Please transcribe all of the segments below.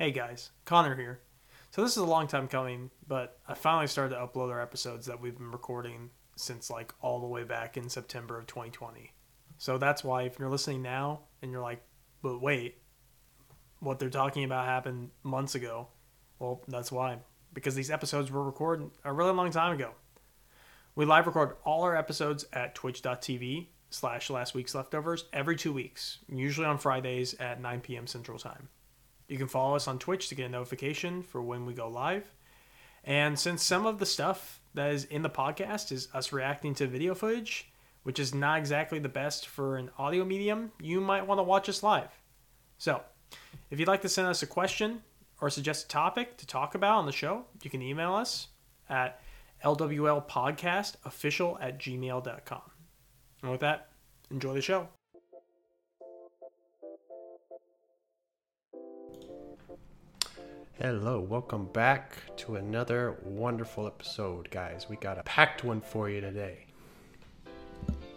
Hey guys, Conor here. So this is a long time coming, but I finally started to upload our episodes that we've been recording since like all the way back in September of 2020. So that's why if you're listening now and you're like, but wait, what they're talking about happened months ago. Well, that's why. Because these episodes were recorded a really long time ago. We live record all our episodes at twitch.tv slash last week's leftovers every two weeks, usually on Fridays at 9 p.m. Central Time. You can follow us on Twitch to get a notification for when we go live. And since some of the stuff that is in the podcast is us reacting to video footage, which is not exactly the best for an audio medium, you might want to watch us live. So, if you'd like to send us a question or suggest a topic to talk about on the show, you can email us at lwlpodcastofficial at gmail.com. And with that, enjoy the show. Hello, welcome back to another wonderful episode, guys. We got a packed one for you today.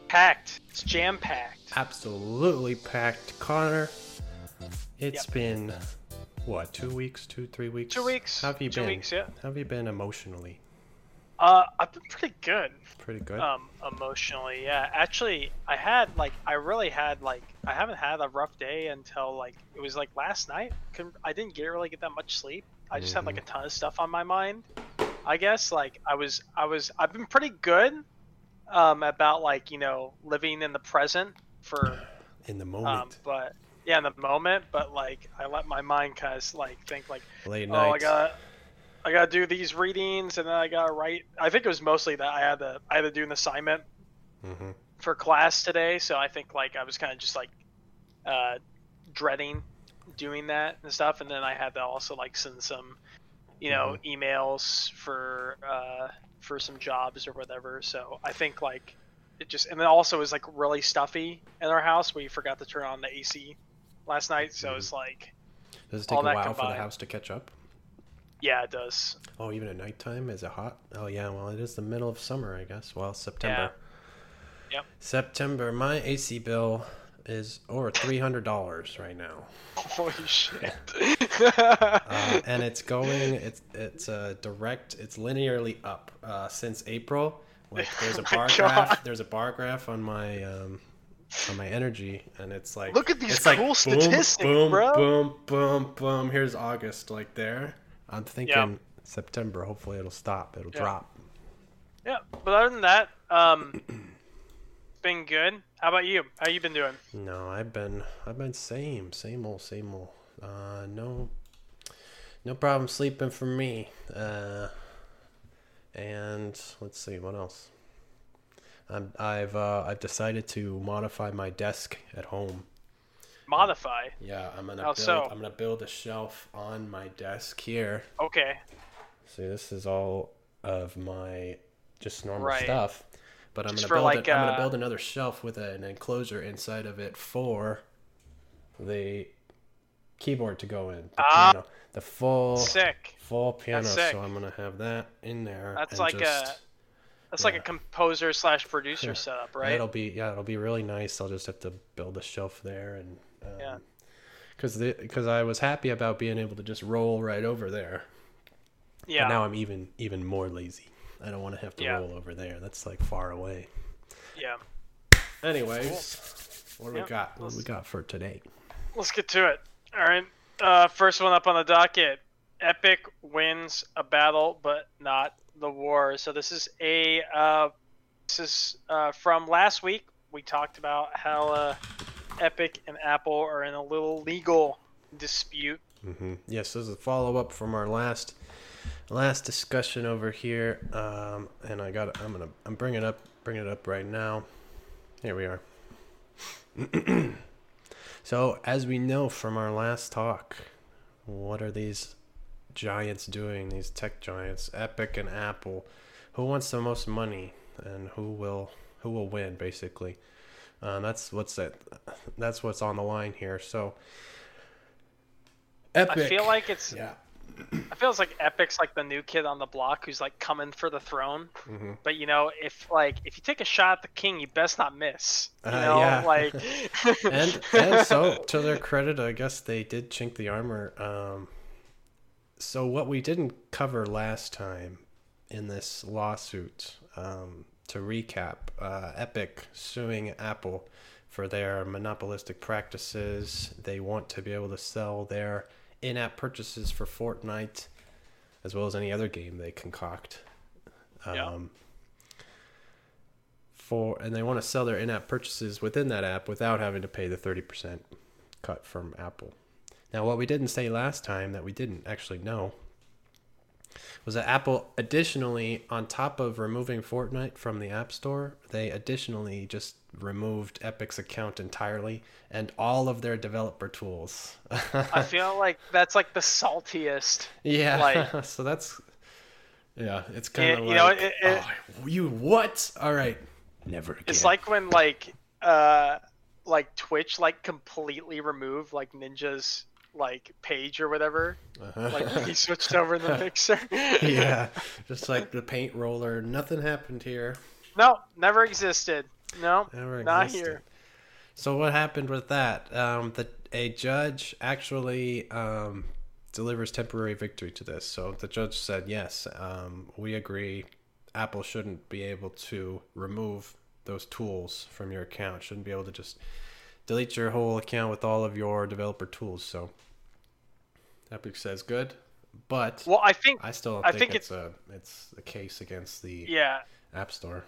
Packed. It's jam packed. Absolutely packed. Conor, It's yep. been what, two weeks, two, three weeks? Two weeks. How have you two been? weeks, yeah. How have you been emotionally? Uh, I've been pretty good. Pretty good. Um, emotionally, yeah. Actually, I had like I really had like I haven't had a rough day until like it was like last night. I didn't get really get that much sleep. I just mm-hmm. had like a mm-hmm. ton of stuff on my mind. I guess like I was I was I've been pretty good um about like you know living in the present for in the moment. Um, but yeah, in the moment. But like I let my mind kind of like think like late night. Oh, I got I gotta do these readings, and then I gotta write. I think it was mostly that I had to I had to do an assignment mm-hmm. for class today, so I think like I was kind of just like uh, dreading doing that and stuff, and then I had to also like send some, you know, mm-hmm. emails for uh, for some jobs or whatever. So I think like it just and then also it was like really stuffy in our house. We forgot to turn on the AC last night, so mm-hmm. it's like. Does it take a while combined. for the house to catch up? Yeah, it does. Oh, even at nighttime? Is it hot? Oh, yeah. Well, it is the middle of summer, I guess. Well, September. Yeah. Yep. September. My AC bill is over three hundred dollars right now. Holy shit! uh, and it's going. It's it's uh, direct. It's linearly up uh, since April. Like there's a oh bar graph. There's a bar graph on my um, on my energy, and it's like look at these cool like, statistics, boom, bro. Boom, boom, boom. Here's August, like there. I'm thinking yeah. September. Hopefully, it'll stop. It'll yeah. drop. Yeah, but other than that, um, been good. How about you? How you been doing? No, I've been I've been same, same old, same old. Uh, no, no problem sleeping for me. Uh, and let's see what else. I'm, I've uh, I've decided to modify my desk at home modify. Yeah, I'm gonna How build. So? I'm gonna build a shelf on my desk here. Okay. See, this is all of my just normal right. stuff, but I'm gonna build. Like, a, I'm gonna uh, build another shelf with an enclosure inside of it for the keyboard to go in. The uh, piano, the full sick full piano. So I'm gonna have that in there. That's like just, a that's yeah. like a composer slash producer yeah. setup, right? It'll be yeah, it'll be really nice. I'll just have to build a shelf there and um, yeah, because because I was happy about being able to just roll right over there. Yeah. But now I'm even even more lazy. I don't want to have to yeah. roll over there. That's like far away. Yeah. Anyways, cool. what do we got? What do we got for today? Let's get to it. All right. Uh, first one up on the docket. Epic wins a battle, but not the war. So this is a uh, this is uh, from last week. We talked about how uh, Epic and Apple are in a little legal dispute. Mm-hmm. Yes, this is a follow up from our last last discussion over here. Um, and I got I'm gonna I'm bringing up bringing it up right now. Here we are. so as we know from our last talk, what are these giants doing, these tech giants, Epic and Apple, who wants the most money and who will who will win basically. Uh, that's what's that. That's what's on the line here. So, Epic. I feel like it's. Yeah. I feel it's like Epic's like the new kid on the block who's like coming for the throne. Mm-hmm. But you know, if like if you take a shot at the king, you best not miss. You uh, know, yeah. like. and and so to their credit, I guess they did chink the armor. Um, so what we didn't cover last time in this lawsuit, um, to recap, uh, Epic suing Apple for their monopolistic practices. They want to be able to sell their in-app purchases for Fortnite, as well as any other game they concoct. Um, Yeah. For and they want to sell their in-app purchases within that app without having to pay the thirty percent cut from Apple. Now, what we didn't say last time that we didn't actually know was that Apple additionally, on top of removing Fortnite from the App Store, they additionally just removed Epic's account entirely and all of their developer tools. I feel like that's like the saltiest. yeah, like- so that's yeah, it's kind of you like know, it- it- "Oh, you what? All right, never again. It's like when like uh like Twitch like completely removed like Ninja's like page or whatever. Like he switched over the mixer. yeah, just like the paint roller, nothing happened here. No, never existed. No, Never not existed. here. So what happened with that? Um, the a judge actually um, delivers temporary victory to this. So the judge said, yes, um, we agree. Apple shouldn't be able to remove those tools from your account. Shouldn't be able to just delete your whole account with all of your developer tools. So Epic says good, but Well, I think I still I think, think it's a it's a case against the yeah, App Store.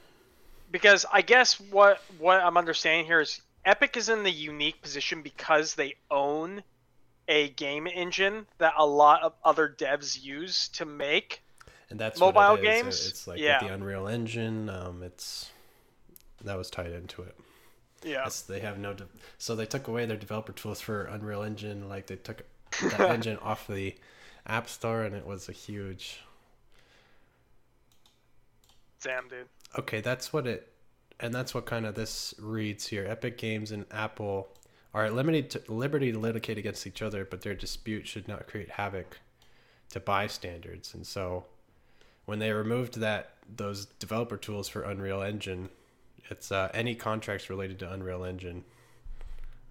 because I guess what what I'm understanding here is Epic is in the unique position because they own a game engine that a lot of other devs use to make. and that's Mobile it games? It's like Yeah. with the Unreal Engine. Um, it's that was tied into it. Yeah. It's, they have no, de- so they took away their developer tools for Unreal Engine. Like they took that engine off the App Store, and it was a huge. Damn, dude. Okay, that's what it, and that's what kind of this reads here. Epic Games and Apple are at liberty to, liberty to litigate against each other, but their dispute should not create havoc to bystanders. And so, when they removed that those developer tools for Unreal Engine, it's uh, any contracts related to Unreal Engine.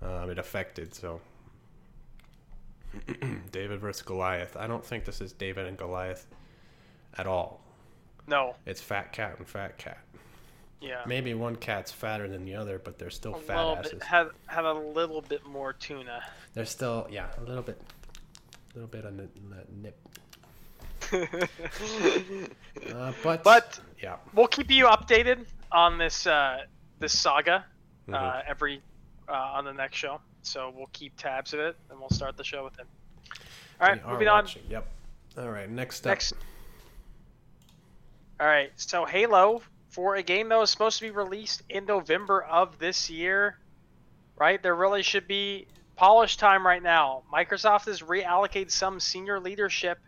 Um, it affected so. David versus Goliath. I don't think this is David and Goliath at all. No. It's Fat Cat and Fat Cat. Yeah. Maybe one cat's fatter than the other, but they're still a fat asses. bit have have a little bit more tuna. They're still, yeah, a little bit, a little bit on the, the nip. Uh, but, But yeah, we'll keep you updated on this uh, this saga uh, Mhm. every uh, on the next show. So we'll keep tabs of it, and we'll start the show with it. All right, moving on. Yep. All right, next up. Next. All right, so Halo for a game that was supposed to be released in November of this year, right? There really should be polish time right now. Microsoft has reallocated some senior leadership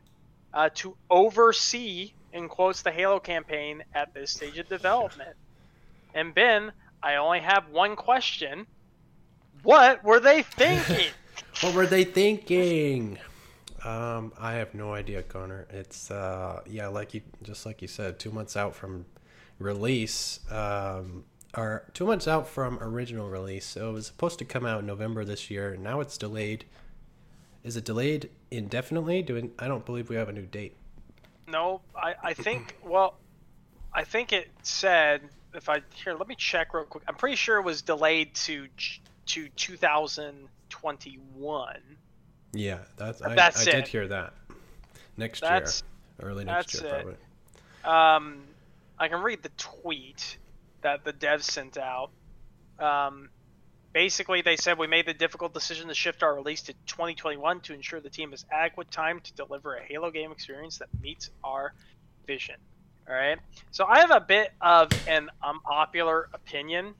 uh, to oversee, in quotes, the Halo campaign at this stage of development. And Ben, I only have one question. What were they thinking? What were they thinking? Um, I have no idea, Conor. It's uh, yeah, like you just like you said, two months out from release, um, or two months out from original release. So it was supposed to come out in November this year. and Now it's delayed. Is it delayed indefinitely? Doing? I don't believe we have a new date. No, I, I think well, I think it said if I here let me check real quick. I'm pretty sure it was delayed to to 2021. Yeah, that's I, That's I did it. hear that. Next That's year, early next year, it. probably. um, I can read the tweet that the devs sent out. Um, basically, they said we made the difficult decision to shift our release to 2021 to ensure the team has adequate time to deliver a Halo game experience that meets our vision. All right. So I have a bit of an unpopular opinion,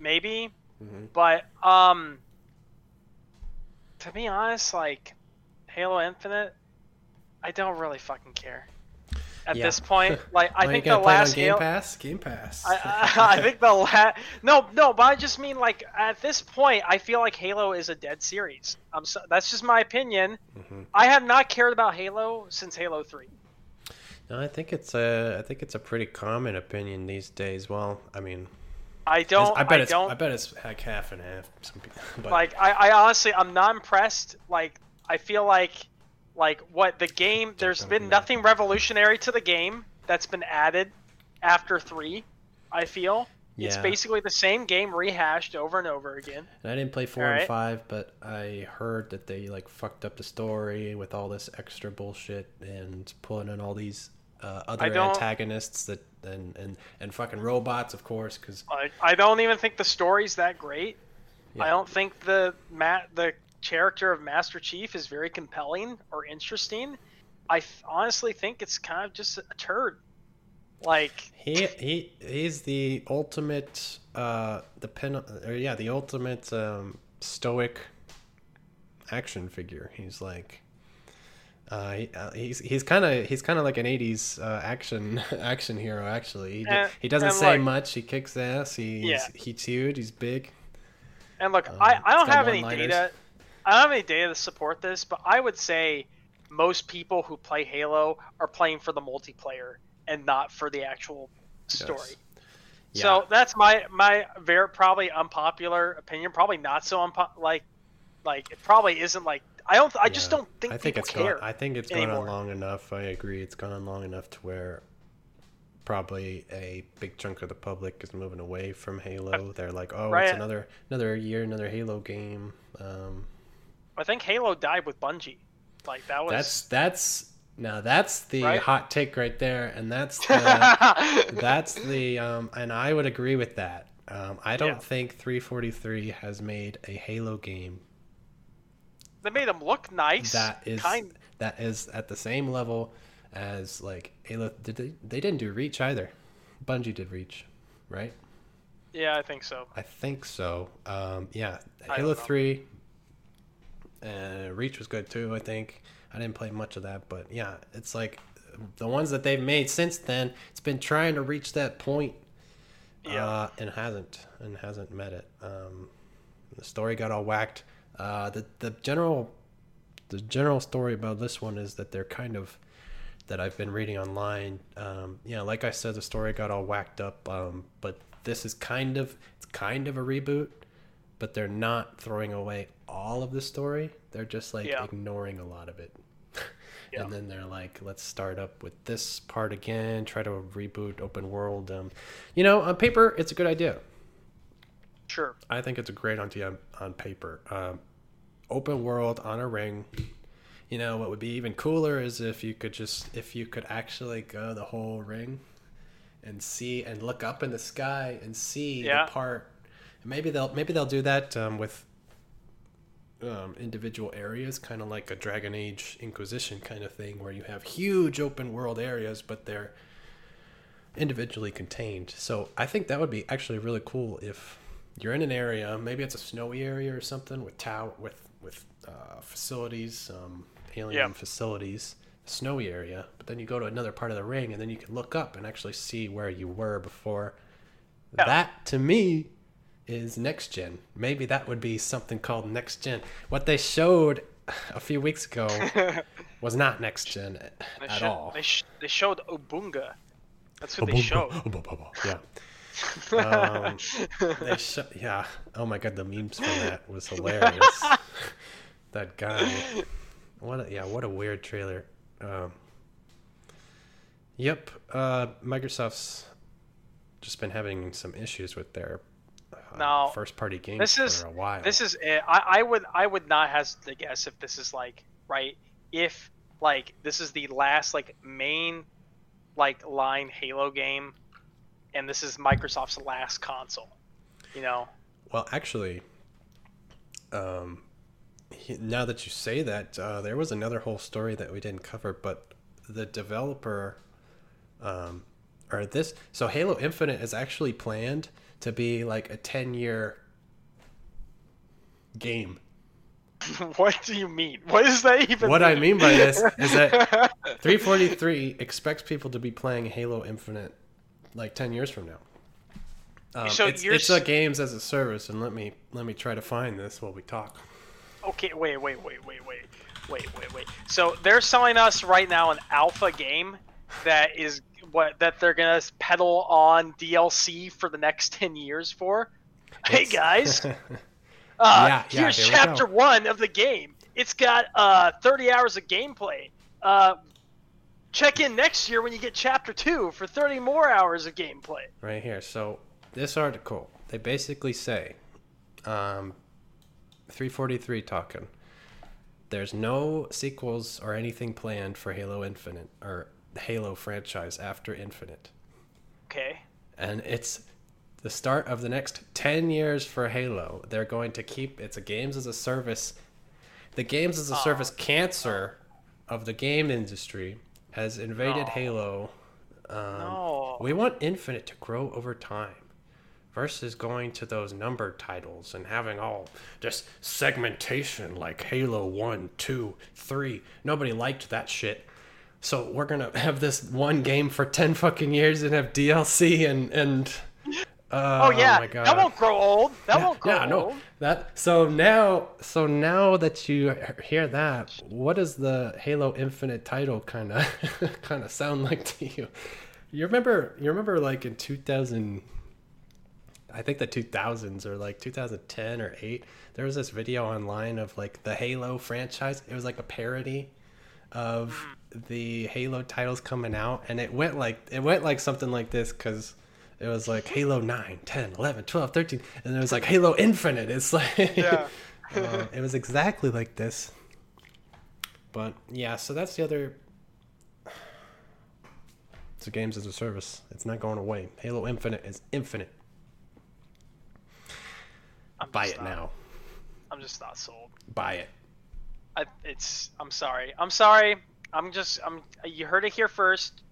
maybe, Mhm. but um, to be honest, like Halo Infinite, I don't really fucking care. At Yeah. this point, like I think the gotta play it on last Game Halo, Pass. Game Pass. I, I, I think the last no no, but I just mean like at this point, I feel like Halo is a dead series. I'm so, that's just my opinion. Mhm. I have not cared about Halo since Halo Three. No, I think it's a I think it's a pretty common opinion these days. Well, I mean, I don't. I bet I it's don't I bet it's like half and half. Some people, but like I, I honestly I'm not impressed like i feel like Like what the game? There's been nothing revolutionary to the game that's been added after three. I feel it's basically the same game rehashed over and over again. And I didn't play four and five, but I heard that they like fucked up the story with all this extra bullshit and pulling in all these uh, other antagonists that and and and fucking robots, of course, because I, I don't even think the story's that great. I don't think the ma- the character of Master Chief is very compelling or interesting. I f- honestly think it's kind of just a turd. Like he he he's the ultimate uh the pen or yeah the ultimate um stoic action figure. He's like. Uh, he, uh, he's he's kind of he's kind of like an '80s uh, action action hero. Actually, he, d- he doesn't say like- much. He kicks ass. He's Yeah. he's huge. He's big. And look, Um, I, I don't have any data. I don't have any data to support this, but I would say most people who play Halo are playing for the multiplayer and not for the actual story. Yeah. So that's my my very probably unpopular opinion. Probably not so unpo- like like it probably isn't like I don't I just don't think I think it's care. gone. I think it's gone on long enough. I agree. It's gone on long enough to where probably a big chunk of the public is moving away from Halo. They're like, oh, Right. it's another another year, another Halo game. Um, I think Halo died with Bungie. Like that was that's that's now that's the Right? hot take right there, and that's the that's the um, and I would agree with that. Um, I don't Yeah. think 343 has made a Halo game they made them look nice. that is kind that is at the same level as like Halo. Did they? They didn't do Reach either. Bungie did Reach, right? yeah, I think so. I think so. Um, yeah, Halo. Three. Uh, Reach was good too. I think I didn't play much of that, but yeah, it's like the ones that they've made since then. It's been trying to reach that point, Yeah. uh, and hasn't and hasn't met it. Um, the story got all whacked. Uh, the the general the general story about this one is that they're kind of that I've been reading online. Um, yeah, like I said, the story got all whacked up. Um, but this is kind of it's kind of a reboot, but they're not throwing away all of the story. They're just like Yeah. ignoring a lot of it. Yeah. And then they're like, let's start up with this part again. Try to reboot open world. Um, you know, on paper, it's a good idea. Sure. I think it's a great idea on, on paper. Um, open world on a ring. You know what would be even cooler is if you could just if you could actually go the whole ring and see and look up in the sky and see Yeah. the part. Maybe they'll maybe they'll do that um, with um, individual areas, kind of like a Dragon Age Inquisition kind of thing, where you have huge open world areas, but they're individually contained. So I think that would be actually really cool if you're in an area, maybe it's a snowy area or something with tower with with uh, facilities, um, alien Yeah. facilities, snowy area. But then you go to another part of the ring, and then you can look up and actually see where you were before. Yeah. That to me is next gen. Maybe that would be something called next gen. What they showed a few weeks ago was not next gen They at all. They, sh- they showed Obunga. That's what they showed. boom, boom. Yeah. Um, they sho- yeah. Oh my god, the memes from that was hilarious. that guy. What? A, yeah. What a weird trailer. Um, yep. Uh, Microsoft's just been having some issues with their uh, Now, first-party games this for is- a while. This is it. I, I would I would not hesitate to guess if this is like right if like this is the last like main like line Halo game, and this is Microsoft's last console. You know. Well, actually, um, now that you say that, uh, there was another whole story that we didn't cover, but the developer, um, or this, so Halo Infinite is actually planned to be like a 10 year game. what do you mean? What is that even? What I mean by this is that 343 expects people to be playing Halo Infinite like 10 years from now. Um, So it's, it's a games as a service, and let me let me try to find this while we talk. Okay, wait, wait, wait, wait, wait, wait, wait, wait. So they're selling us right now an alpha game that is what that they're gonna peddle on DLC for the next ten years for. Hey guys, uh, Yeah, yeah, here's here chapter one of the game. it's got uh 30 hours of gameplay. Uh, check in next year when you get chapter two for 30 more hours of gameplay. Right here. So this article, they basically say, um, 343 talking. There's no sequels or anything planned for Halo Infinite or Halo franchise after Infinite. Okay. And it's the start of the next 10 years for Halo. They're going to keep it's a games as a service. The games as a service cancer of the game industry has invaded No. Halo. Um, No. We want Infinite to grow over time versus going to those numbered titles and having all just segmentation like Halo 1, 2, 3. Nobody liked that shit. So we're going to have this one game for 10 fucking years and have DLC and and uh, Oh yeah, my God. that won't grow old. That Yeah, won't grow yeah, no. old. That so now so now that you hear that, what does the Halo Infinite title kind of kind of sound like to you? You remember you remember like in 2000 I think the 2000s or like 2010 or 8 there was this video online of like the Halo franchise. It was like a parody of the Halo titles coming out and it went like it went like something like this cuz it was like Halo 9, 10, 11, 12, 13 and it was like Halo Infinite. It's like Yeah. uh, it was exactly like this. But yeah, so that's the other it's a games as a service. It's not going away. Halo Infinite is infinite. I'm Buy it not- now. I'm just not sold. Buy it. I, it's. I'm sorry. I'm sorry. I'm just. I'm. You heard it here first.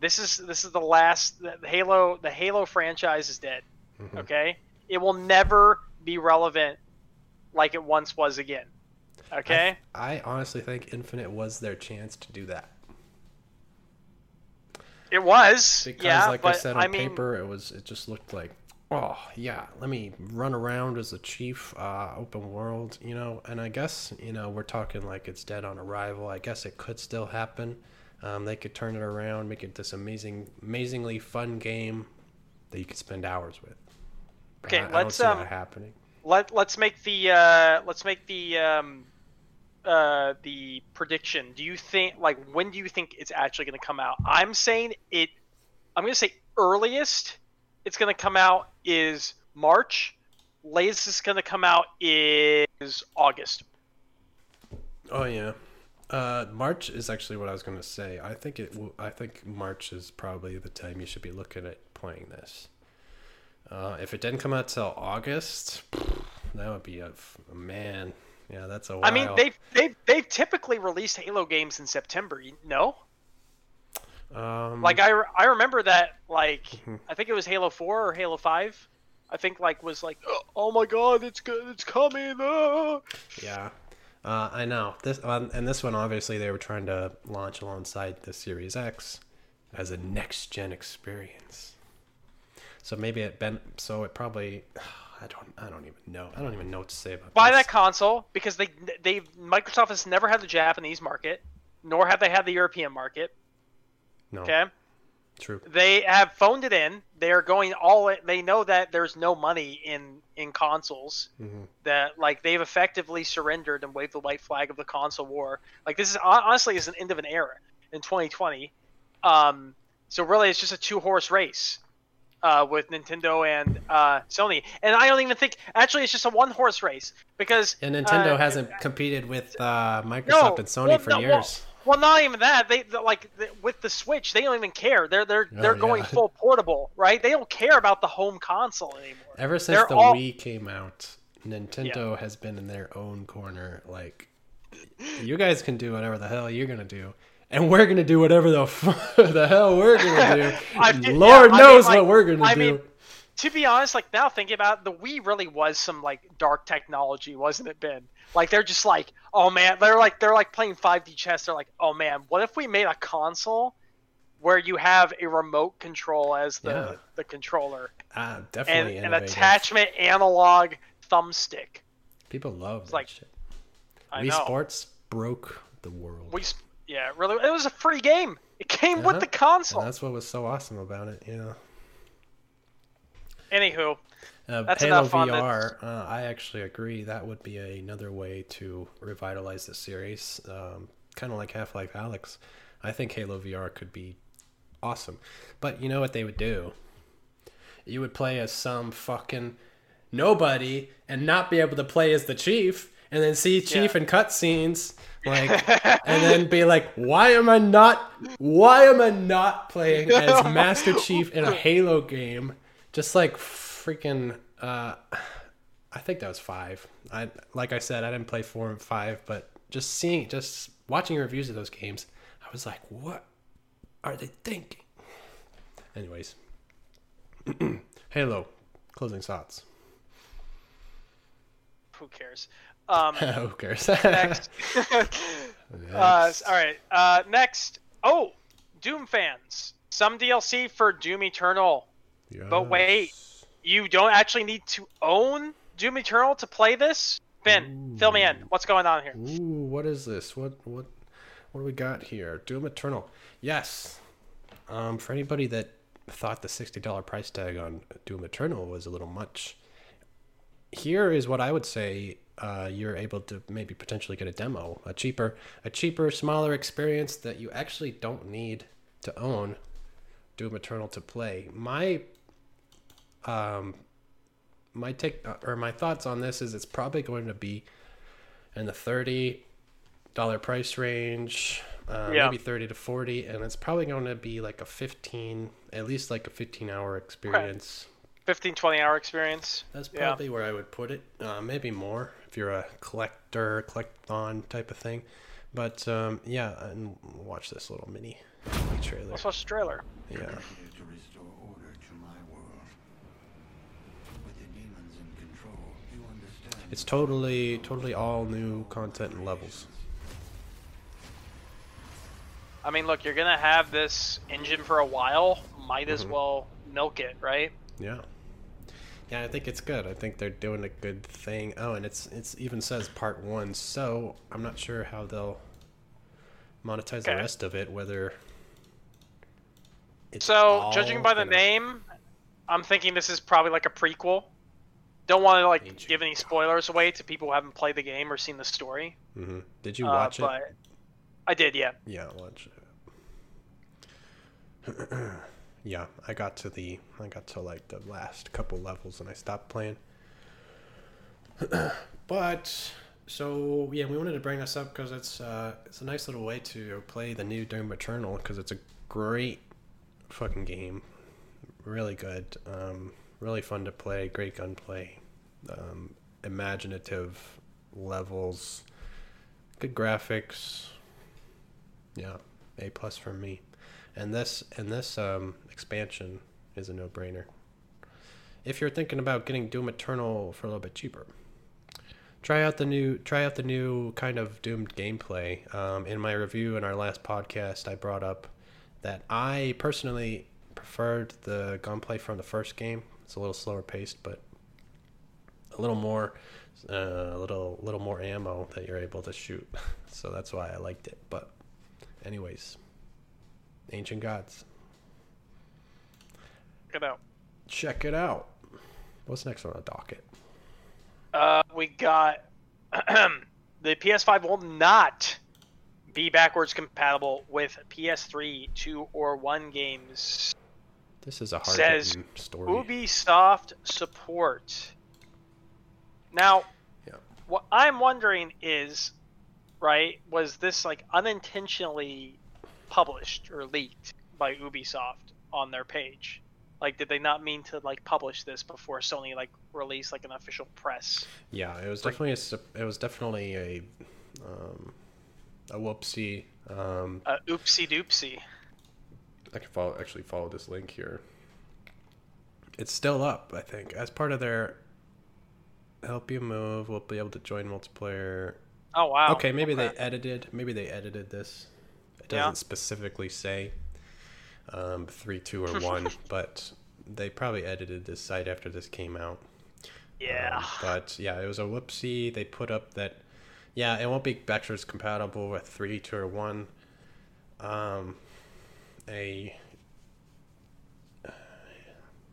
This is. This is the last. The Halo. The Halo franchise is dead. Mhm. Okay. It will never be relevant like it once was again. Okay. I honestly think Infinite was their chance to do that. it was. Because yeah, like I said on I mean, paper it was it just looked like oh yeah, let me run around as a chief, uh, open world, you know, and I guess, you know, we're talking like it's dead on arrival. I guess it could still happen. Um, they could turn it around, make it this amazing amazingly fun game that you could spend hours with. Okay, I, I let's, see um, happening. let let's make the uh, let's make the um, uh, the prediction. Do you think like when do you think it's actually going to come out? I'm saying it. I'm going to say earliest it's going to come out is March. Latest is going to come out is August. Oh yeah. Uh, March is actually what I was going to say. I think it. Will, I think March is probably the time you should be looking at playing this. Uh, if it didn't come out till August, that would be a, man. Yeah, that's a while. I mean, they've they've they've typically released Halo games in September. you- No, um, like I, re- I remember that like Mhm. I think it was Halo Four or Halo Five. I think like was like oh, oh my god it's good it's coming. ah." yeah, uh, I know this. Um, and this one, obviously, they were trying to launch alongside the Series X as a next gen experience. So maybe it been. So it probably. I don't. I don't even know. I don't even know what to say about Buy this. that console because they they Microsoft has never had the Japanese market, nor have they had the European market. No, Okay, true. they have phoned it in. They are going all. They know that there's no money in in consoles. Mhm. That like they've effectively surrendered and waved the white flag of the console war. Like this is honestly is an end of an era in 2020. Um, so really, it's just a two horse race. Uh, with Nintendo and uh, Sony, and I don't even think actually it's just a one horse race because And Nintendo uh, hasn't competed with uh, Microsoft no, and Sony well, for no, years. Well, not even that. They like with the Switch, they don't even care. They're they're oh, they're Oh, going yeah. full portable, right? They don't care about the home console anymore. Ever since they're the all- Wii came out, Nintendo has been in their own corner. Like, you guys can do whatever the hell you're gonna do, and we're gonna do whatever the f- the hell we're gonna do. I feel- Lord yeah, I mean, knows like, what we're gonna I do. mean, To be honest, like now thinking about it, the Wii really was some like dark technology, wasn't it, Ben? Like they're just like, oh man, they're like they're like playing 5D chess. They're like, oh man, what if we made a console where you have a remote control as the Yeah. the controller ah, and definitely an attachment analog thumbstick? People love that like- shit. I Wii know. Sports broke the world. We, yeah, really, it was a free game. It came with the console. and that's what was so awesome about it. You know. Anywho, Uh, That's Halo enough on. VR, uh, I actually agree. That would be another way to revitalize the series. Um, kind of like Half Life Alyx. I think Halo VR could be awesome. But you know what they would do? You would play as some fucking nobody and not be able to play as the chief and then see chief Yeah. in cutscenes like and then be like why am i not why am i not playing as master chief in a halo game just like freaking uh i think that was five i like i said i didn't play four and five but just seeing just watching reviews of those games i was like what are they thinking anyways halo closing thoughts Who cares? Um, who cares next. uh, all right. Uh, next. Oh, Doom fans. Some DLC for Doom Eternal. But wait. You don't actually need to own Doom Eternal to play this. Ben, fill me in. What's going on here? Ooh, what is this? What what what do we got here? Doom Eternal. Yes. Um, for anybody that thought the sixty dollar price tag on Doom Eternal was a little much, here is what I would say. Uh, you're able to maybe potentially get a demo, a cheaper, a cheaper, smaller experience that you actually don't need to own Doom Eternal to play. My um, my take uh, or my thoughts on this is it's probably going to be in the thirty dollar price range, uh, Yeah. maybe thirty to forty, and it's probably going to be like a fifteen, at least like a fifteen hour experience. 15, 20 hour experience. That's Yeah. probably where I would put it. Uh, maybe more if you're a collector, collect-on type of thing. But um, yeah, and watch this little mini trailer. Let's watch the trailer. Yeah. here to restore order to my world. With the demons in control, you understand. It's totally, totally all new content and levels. I mean, look, you're gonna have this engine for a while. Might as Mm-hmm. well milk it, right? Yeah. Yeah, I think it's good. I think they're doing a good thing. Oh, and it's it's even says part one, so I'm not sure how they'll monetize the rest of it. Whether it's So, all judging by the gonna- name, I'm thinking this is probably like a prequel. Don't want to like Ancient give any spoilers away to people who haven't played the game or seen the story. Mhm. Did you Uh, watch it? I did, yeah. Yeah, watch it. yeah, I got to the I got to like the last couple levels and I stopped playing. but so yeah, we wanted to bring this up because it's uh, it's a nice little way to play the new Doom Eternal because it's a great fucking game, really good, um, really fun to play, great gunplay, um, imaginative levels, good graphics, yeah, A plus from me. And this and this um, expansion is a no-brainer. If you're thinking about getting Doom Eternal for a little bit cheaper, try out the new try out the new kind of doomed gameplay. Um, in my review in our last podcast, I brought up that I personally preferred the gunplay from the first game. It's a little slower paced, but a little more, uh, a little little more ammo that you're able to shoot. So that's why I liked it. But Anyways, Ancient Gods. Check it out. Check it out. What's next on the docket? Uh, we got the PS5 will not be backwards compatible with PS3, 2, or 1 games. This is a hard Says story. Ubisoft support. Now, Yeah. what I'm wondering is, right, was this like unintentionally published or leaked by Ubisoft on their page? Like, did they not mean to like publish this before Sony like released like an official press? Yeah, it was definitely a. It was definitely a. Um, a whoopsie. Um, Uh, oopsie doopsie. I can follow actually follow this link here. It's still up, I think, as part of their help you move. We'll be able to join multiplayer. Oh wow. okay, maybe they edited. Maybe they edited this. It doesn't specifically say um, three, two, or one, but they probably edited this site after this came out. Yeah. Um, but yeah, it was a whoopsie. They put up that, yeah, it won't be backwards compatible with three, two, or one. Um, a,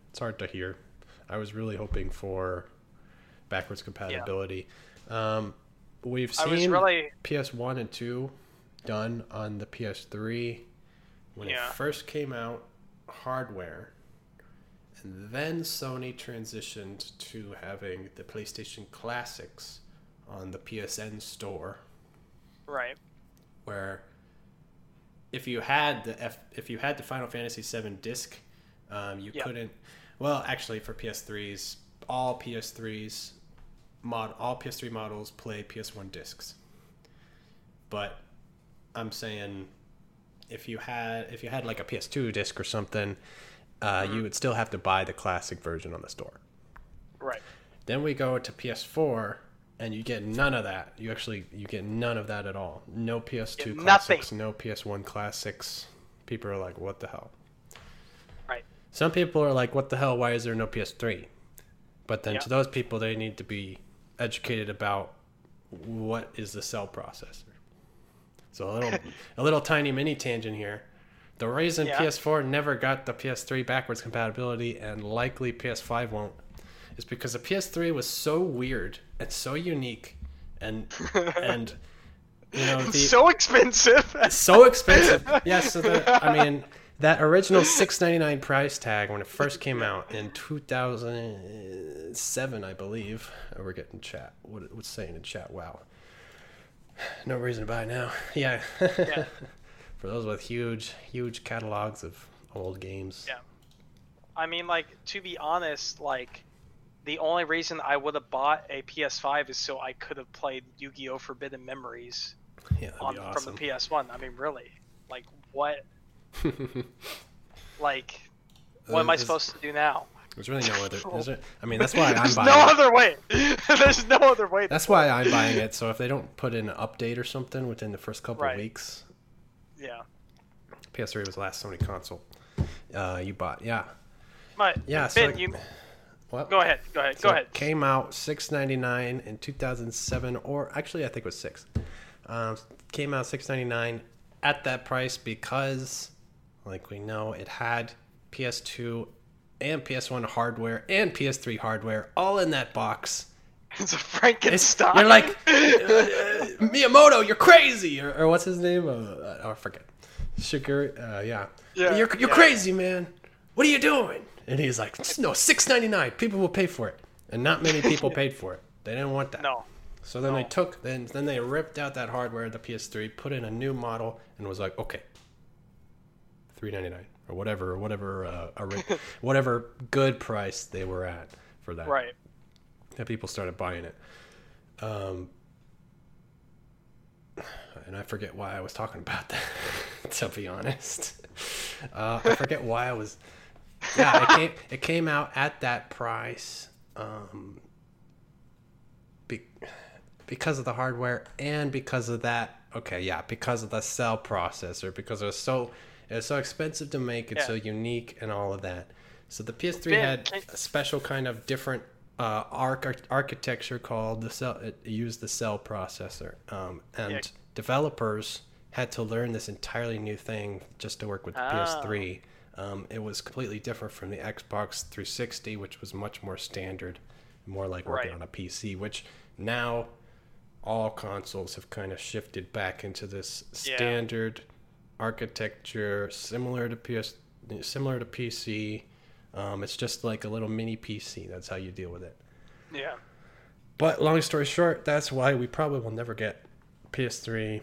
it's hard to hear. I was really hoping for backwards compatibility. Um, we've seen really PS1 and 2 done on the PS3 when Yeah. it first came out, hardware. And then Sony transitioned to having the PlayStation Classics on the PSN store right. where if you had the F, if you had the Final Fantasy VII disc, um, you Yeah. couldn't. Well, actually, for PS3s, all PS3s mod all PS3 models play PS1 discs. But I'm saying if you had if you had like a PS2 disc or something, uh, Mm-hmm. you would still have to buy the classic version on the store. Right. Then we go to PS4, and you get none of that. You actually you get none of that at all. No PS2 Get classics, no PS1 classics. People are like, "What the hell?" Right. Some people are like, "What the hell? Why is there no PS3?" But then to those people, they need to be educated about what is the cell processor. So a little a little tiny mini tangent here. The reason Yeah. PS4 never got the PS3 backwards compatibility and likely PS5 won't is because the PS3 was so weird and so unique and and you know the, so expensive. so expensive. Yes, so the, I mean that original six ninety nine price tag when it first came out in two thousand seven, I believe. Oh, we're getting chat. What, what's saying in chat? Wow. No reason to buy now. Yeah. yeah. For those with huge, huge catalogs of old games. Yeah. I mean, like to be honest, like the only reason I would have bought a PS5 is so I could have played Yu-Gi-Oh! Forbidden Memories Yeah, on be from the PS1. I mean, really, like what? like, what am I supposed to do now? There's really no other. Is there, I mean, that's why I'm There's buying. no it. other way. There's no other way. That's why I'm buying it. So if they don't put in an update or something within the first couple Right. of weeks, yeah. PS3 was the last Sony console uh, you bought. Yeah. But Yeah, so Ben, like- you What? go ahead. Go ahead. So Go it ahead. Came out six ninety nine in two thousand seven, or actually I think it was six. Um, came out six ninety nine at that price because, like we know, it had PS2 and PS1 hardware and PS3 hardware all in that box. It's a It's, Frankenstein. you're like uh, Miyamoto, you're crazy, or, or what's his name? Uh, oh, I forget. Sugar, uh, yeah. Yeah, You're you're yeah. crazy, man. What are you doing? And he's like, no, six ninety nine. People will pay for it, and not many people paid for it. They didn't want that. no. So then they took then then they ripped out that hardware, the PS3, put in a new model, and was like, okay, three ninety nine or whatever, or whatever, uh, whatever good price they were at for that. Right. And people started buying it. Um, and I forget why I was talking about that. to be honest, uh, I forget why I was. Yeah, it came it came out at that price. Um, be, because of the hardware and because of that. Okay, yeah, because of the cell processor. Because it was so it was so expensive to make. It's Yeah. so unique and all of that. So the PS3 Ben, had a special kind of different uh, arch- architecture called the cell. It used the cell processor, um, and Yeah. developers had to learn this entirely new thing just to work with the Ah. PS3. Um, it was completely different from the Xbox 360, which was much more standard, more like working Right. on a PC. Which now all consoles have kind of shifted back into this Yeah. standard architecture, similar to PS, similar to PC. Um, it's just like a little mini PC. That's how you deal with it. Yeah. But long story short, that's why we probably will never get PS3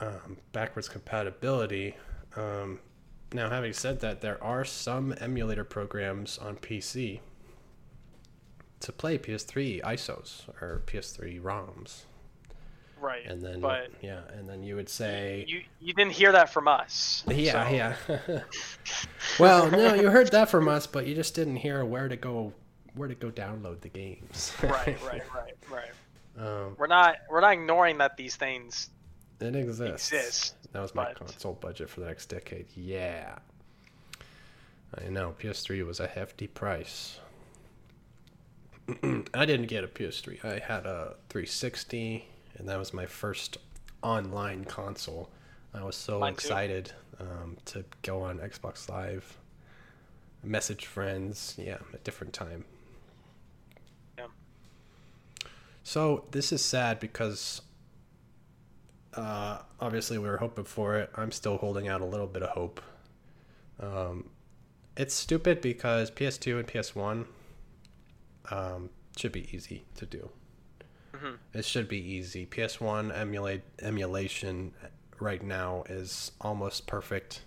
um, backwards compatibility. Um, now, having said that, there are some emulator programs on PC to play PS3 ISOs or PS3 ROMs, Right. and then but yeah, and then you would say you you didn't hear that from us. yeah, so- yeah. well, no, you heard that from us, but you just didn't hear where to go, where to go download the games. Right. Right. Right. Right. um, We're not we're not ignoring that these things it exists. exist. That was my but... console budget for the next decade. Yeah. I know PS3 was a hefty price. I didn't get a PS3. I had a 360, and that was my first online console. I was so Mine excited um, to go on Xbox Live, message friends. Yeah, a different time. Yeah. So this is sad because uh, obviously we were hoping for it. I'm still holding out a little bit of hope. Um, it's stupid because PS2 and PS1 um, should be easy to do. Mhm. It should be easy. PS1 emulate emulation right now is almost perfect.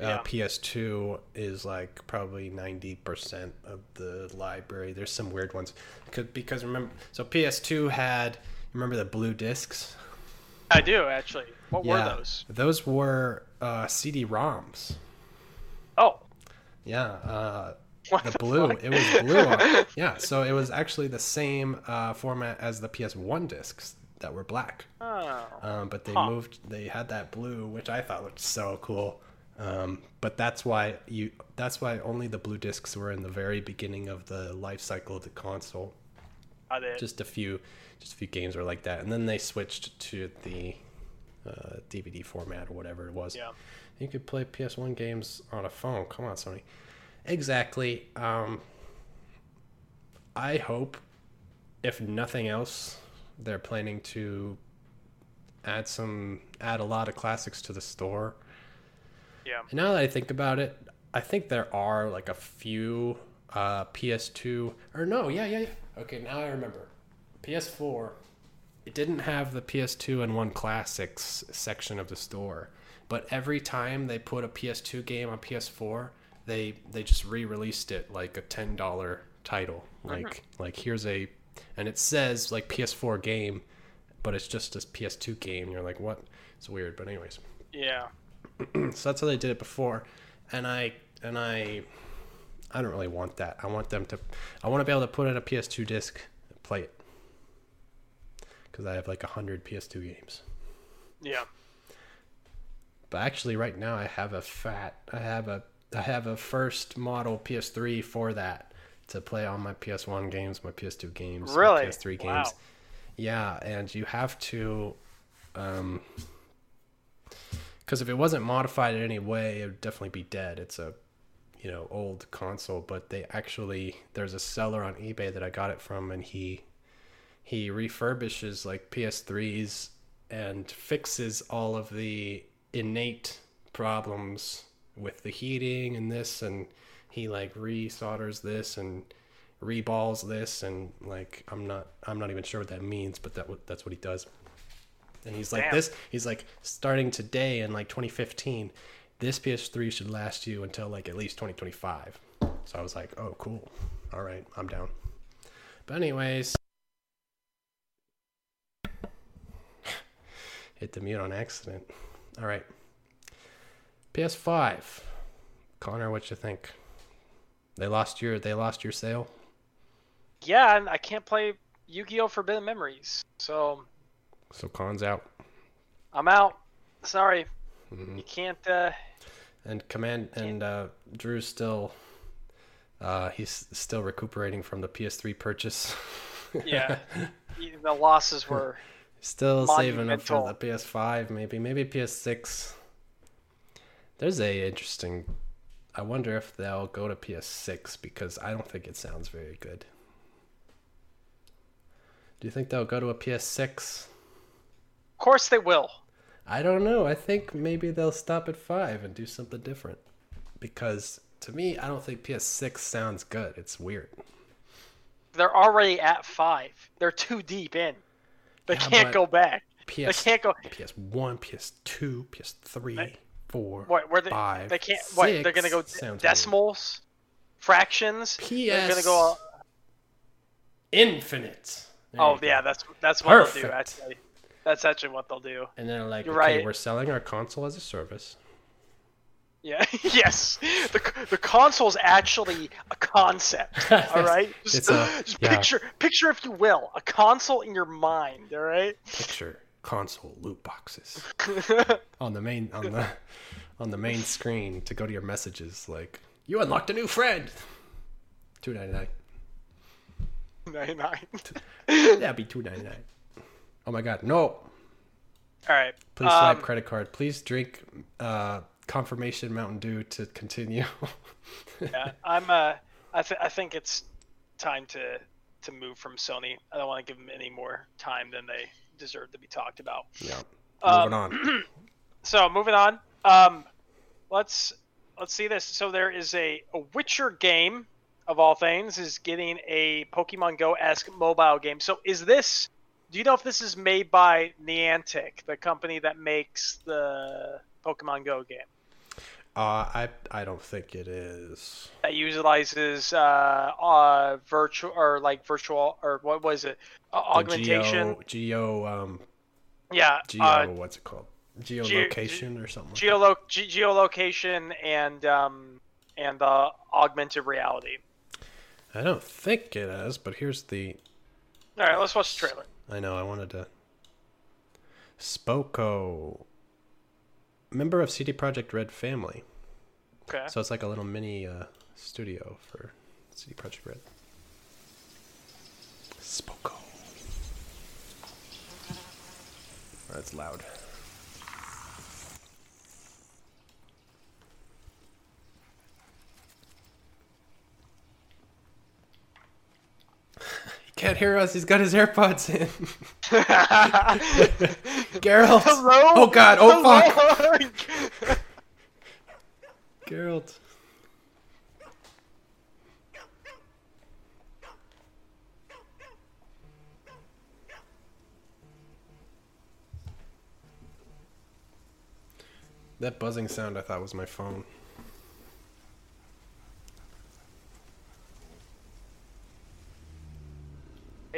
Uh, PS2 is like probably 90% of the library. There's some weird ones. Because, because remember, so PS2 had, remember the blue discs? I do actually. What were those? Those were uh, CD-ROMs. Oh, Yeah, uh, what the the blue. fuck? It was blue. on, yeah, so it was actually the same uh, format as the PS1 discs that were black. Oh. Um, but they Huh. moved. They had that blue, which I thought looked so cool. Um, but that's why you. That's why only the blue discs were in the very beginning of the life cycle of the console. Just a few, just a few games were like that, and then they switched to the uh, DVD format or whatever it was. Yeah. You could play PS1 games on a phone. Come on, Sony. Exactly. Um, I hope, if nothing else, they're planning to add some, add a lot of classics to the store. Yeah. And now that I think about it, I think there are like a few uh, PS2 or no, yeah, yeah, yeah. Okay, now I remember. PS4. It didn't have the PS2 and one classics section of the store, but every time they put a PS2 game on PS4, they they just re-released it like a ten dollar title. Uh-huh. Like like here's a, and it says like PS4 game, but it's just a PS2 game. You're like what? It's weird, but anyways Yeah. so that's how they did it before and i and i i don't really want that i want them to i want to be able to put in a ps2 disc and play it because i have like 100 ps2 games Yeah. but actually right now i have a fat i have a i have a first model ps3 for that to play all my ps1 games my ps2 games my Really? ps3 games Wow. yeah and you have to um because if it wasn't modified in any way it would definitely be dead it's a you know old console but they actually there's a seller on ebay that i got it from and he he refurbishes like ps3s and fixes all of the innate problems with the heating and this and he like resolders this and reballs this and like i'm not i'm not even sure what that means but that that's what he does. And he's like Damn. this he's like starting today in like 2015 this ps3 should last you until like at least 2025 so i was like oh cool. All right i'm down. But anyways hit the mute on accident all right ps5 Conor what you think they lost your they lost your sale Yeah, and I can't play Yu-Gi-Oh! Forbidden Memories, so so con's out I'm out. Sorry, Mhm. you can't. Uh, and command and uh drew's still uh he's still recuperating from the ps3 purchase yeah, the losses were. Still saving up for the ps5 maybe maybe ps6 there's a interesting i wonder if they'll go to ps6 because i don't think it sounds very good do you think they'll go to a ps6 Of course they will. I don't know. I think maybe they'll stop at five and do something different. Because to me, I don't think PS6 sounds good. It's weird. They're already at five. They're too deep in. They can't go back. PS, They can't go. PS1, PS2, PS3, They- 4, What? Where they? 5, they can't. What? They're gonna go decimals, fractions. PS They're gonna go. Infinite. There Oh yeah, that's that's what they'll do. Actually, that's actually what they'll do. And they're like, You're okay, right. we're selling our console as a service. Yeah. yes. The the console's actually a concept. All right. Just, It's a- just yeah. picture picture if you will a console in your mind. All right. Picture console loot boxes on the main on the on the main screen to go to your messages like you unlocked a new friend. Two ninety nine. Nine nine. That'd be two ninety nine. Oh my god, no! All right. Please swipe Um, credit card. Please drink uh, confirmation Mountain Dew to continue. yeah, I'm. Uh, I th- I think it's time to to move from Sony. I don't want to give them any more time than they deserve to be talked about. Yeah. Um, Moving on. So moving on. Um, let's let's see this. So there is a, a Witcher game of all things is getting a Pokemon Go esque mobile game. So is this? Do you know if this is made by Niantic, the company that makes the Pokemon Go game? Uh, I I don't think it is. that utilizes uh, uh virtual or like virtual or what was it uh, augmentation Geo, geo um yeah geo uh, what's it called? Geolocation or something. like geolo- ge- geolocation and um and uh, augmented reality. I don't think it is, but here's the. all right let's watch the trailer I know I wanted to. Spoko. Member of CD Projekt Red family. okay So it's like a little mini uh, studio for CD Projekt Red. Spoko. That's loud. Can't hear us. He's got his AirPods in. Geralt. hello Oh God. Oh fuck. fuck Geralt. That buzzing sound I thought was my phone.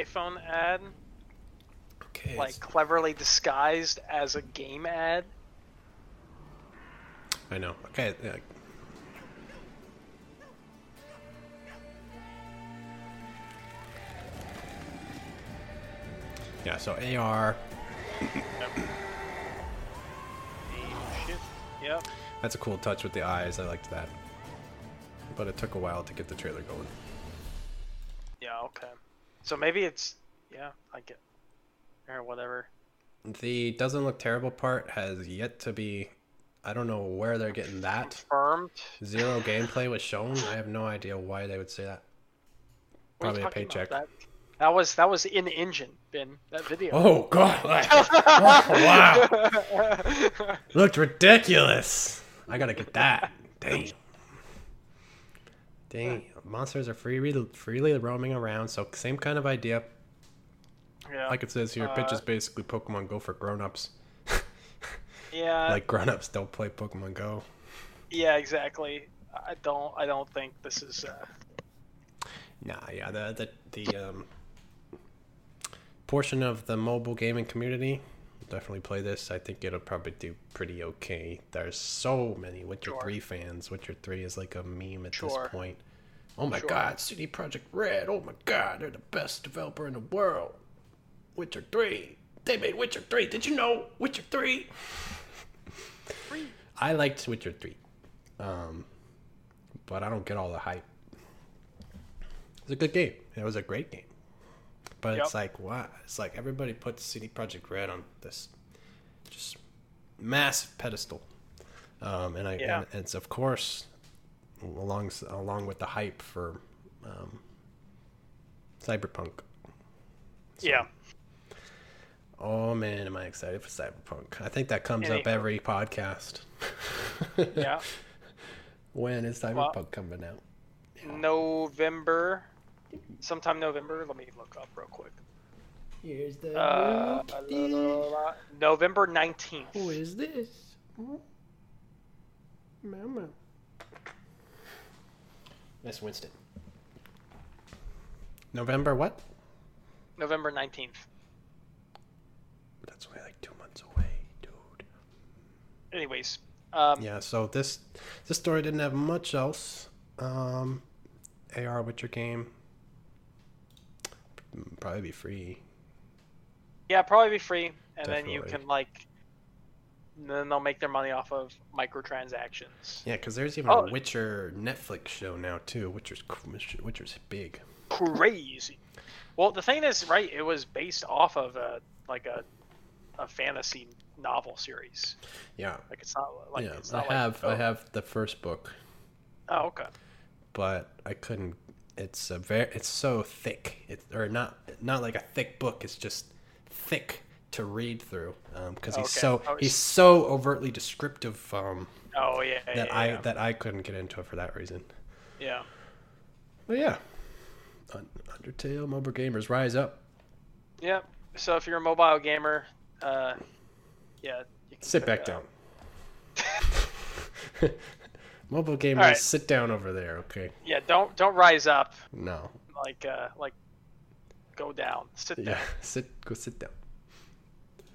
A phone ad Okay. like it's- cleverly disguised as a game ad I know. Okay. Yeah. Yeah, so AR, shit yep that's a cool touch with the eyes. I liked that. But it took a while to get the trailer going. yeah okay so maybe it's yeah i get or whatever The doesn't look terrible part has yet to be. I don't know where they're getting that. confirmed Zero gameplay was shown. I have no idea why they would say that. What Probably a paycheck. That, that was that was in engine, Ben. That video. Oh god! wow, looked ridiculous. I gotta get that. Damn. Dang, monsters are freely freely roaming around. So same kind of idea. yeah. Like it says here, pitch Uh, is basically Pokemon Go for grown-ups. yeah. like grown-ups don't play Pokemon Go. yeah. Exactly. I don't. I don't think this is. Uh, Nah, yeah, the the the um portion of the mobile gaming community definitely play this. I think it'll probably do pretty okay. There's so many Witcher Sure. Three fans. Witcher Three is like a meme at Sure. this point. Oh my Sure. God, CD Projekt Red. Oh my God, they're the best developer in the world. Witcher Three. They made Witcher Three. Did you know Witcher Three? I liked Witcher Three, um, but I don't get all the hype. It's a good game. It was a great game, but it's like what? It's like everybody puts CD Projekt Red on this just massive pedestal, um, and I Yeah. and it's of course along along with the hype for um, Cyberpunk. So- yeah. Oh man, am I excited for Cyberpunk? I think that comes up every podcast. Yeah. When is Cyberpunk coming out? November. Sometime November. Let me look up real quick. Here's the Uh, November nineteenth. Who is this? Mama. Miss Winston. November what? November nineteenth. That's only like two months away, dude. Anyways. Um, Yeah, so this this story didn't have much else. Um, AR Witcher game. Probably be free. Yeah, probably be free, and then you can like. Then they'll make their money off of microtransactions. Yeah, because there's even Oh. a Witcher Netflix show now too. Witcher's Witcher's big. Crazy. Well, the thing is, right? It was based off of a like a a fantasy novel series. Yeah, Like it's not like yeah. it's I not like- have oh, I have the first book, Oh, okay. but I couldn't. it's a very it's so thick. It's or not not like a thick book. It's just thick to read through because he's Okay. so Oh, he's so overtly descriptive um, Oh yeah. that yeah, I yeah. that I couldn't get into it for that reason. yeah. But yeah, Un- Undertale, mobile gamers rise up. Yep. So if you're a mobile gamer, uh, yeah. You can Sit back down. mobile gamers, Alright. sit down over there. Okay. Yeah. Don't don't rise up No. like uh like go down. Sit down. Yeah. Sit. Go sit down.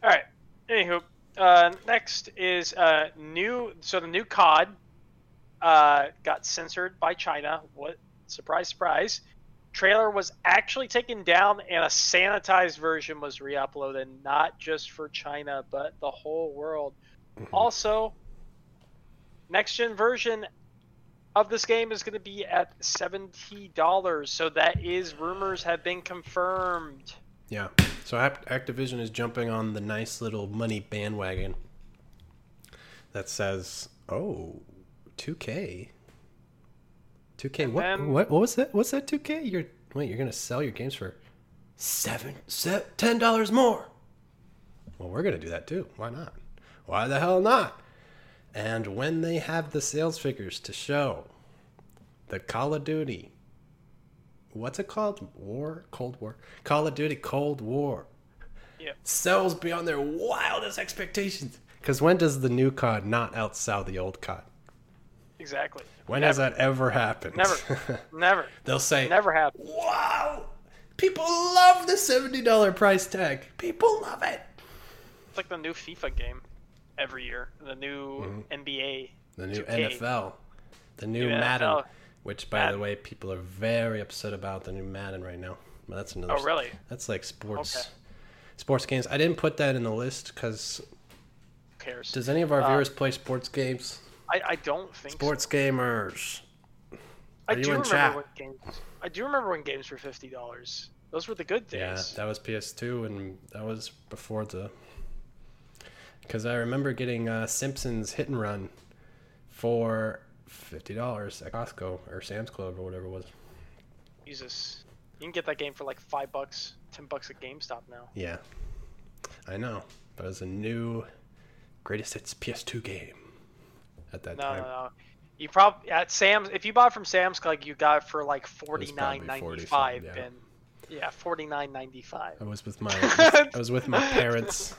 All right. Anywho, uh, next is uh, new. So the new COD uh, got censored by China. What? Surprise, surprise. Trailer was actually taken down, and a sanitized version was re-uploaded, not just for China, but the whole world. Also, next gen version of this game is going to be at seventy dollars. So that is rumors have been confirmed. Yeah. So Activision is jumping on the nice little money bandwagon that says, "Oh, 2K. 2K. And What, then- what? What was that? What's that? 2K? You're wait. You're gonna sell your games for seven, se- ten dollars more. Well, we're gonna do that too. Why not? Why the hell not? And when they have the sales figures to show, the Call of Duty what's it called? War? Cold War? Call of Duty Cold War. Yeah. Sells beyond their wildest expectations. Because when does the new COD not outsell the old COD? Exactly. When Never. has that ever happened? Never. Never. They'll say, Never happened. wow, people love the $70 price tag. People love it. It's like the new FIFA game every year. The new mm-hmm. NBA. The new 2K. NFL. The new New Madden. NFL. Which, by the way, people are very upset about the new Madden right now. But that's another. Oh, really? That's like sports. Okay. Sports games. I didn't put that in the list because cares? does any of our Uh, viewers play sports games? I, I don't think so. Sports gamers. I Are you do in remember chat? when games. I do remember when games were fifty dollars. Those were the good days. Yeah, that was PS2, and that was before the. Because I remember getting uh, Simpsons Hit and Run for fifty dollars at Costco or Sam's Club or whatever it was. Jesus, you can get that game for like five bucks, ten bucks at GameStop now. Yeah, I know, but it was a new greatest hits PS2 game at that No, time. no, no. You probably at Sam's if you bought from Sam's Club, you got it for like forty nine 40 ninety five, yeah. and yeah, forty nine ninety five. I was with my I was with my parents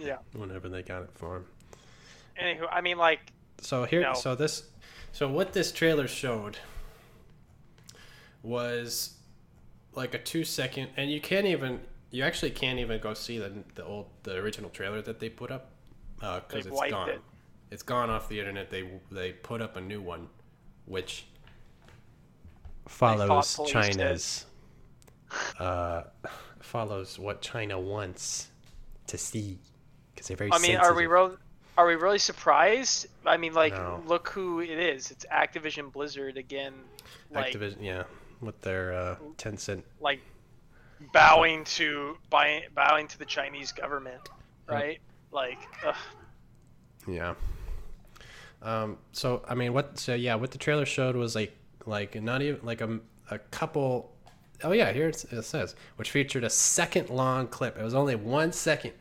Yeah. whenever they got it for 'em. Anywho, I mean, like, So here, No. so this, so what this trailer showed was like a two second, and you can't even, you actually can't even go see the the old, the original trailer that they put up, because They've it's wiped gone. it. It's gone off the internet. They they put up a new one, which follows. China's, uh, follows what China wants to see, because they're very. I mean, are we sensitive. Are we really surprised? I mean, like, No. look who it is. It's Activision Blizzard again. Like, Activision, yeah, with their uh, Tencent like bowing to buying, bowing to the Chinese government, right? Like, ugh. Yeah. Um. So I mean, what? So yeah, what the trailer showed was like, like not even like a, a couple. Oh yeah, here it says, which featured a second long clip. It was only one second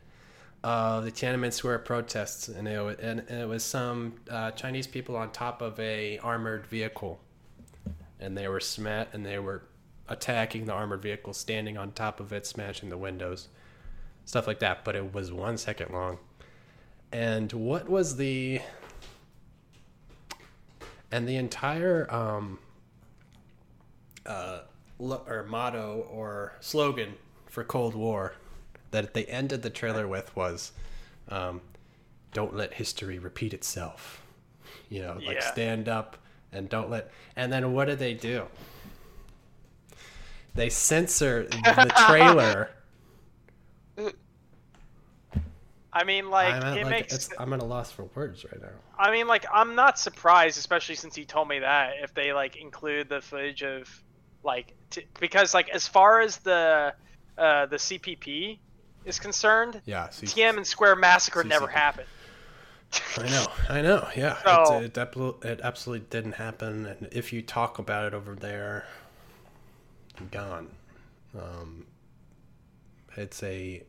of the Tiananmen Square protests, and it was, and, and it was some uh, Chinese people on top of a armored vehicle, and they were smat and they were attacking the armored vehicle, standing on top of it, smashing the windows, stuff like that. But it was one second long. And what was the and the entire um uh lo- or motto or slogan for Cold War that they ended the trailer with was um don't let history repeat itself. You know, like Yeah. stand up and don't let and then what did they do? They censor the trailer. I mean, like, I'm at, it like, makes. I'm at a loss for words right now. I mean, like, I'm not surprised, especially since he told me that if they like include the footage of, like, t- because like as far as the, uh, the CPP is concerned, Yeah, see, and Square massacre never CCP. happened. I know, I know. Yeah, So- it, it, it absolutely didn't happen. And if you talk about it over there, gone. Um, it's a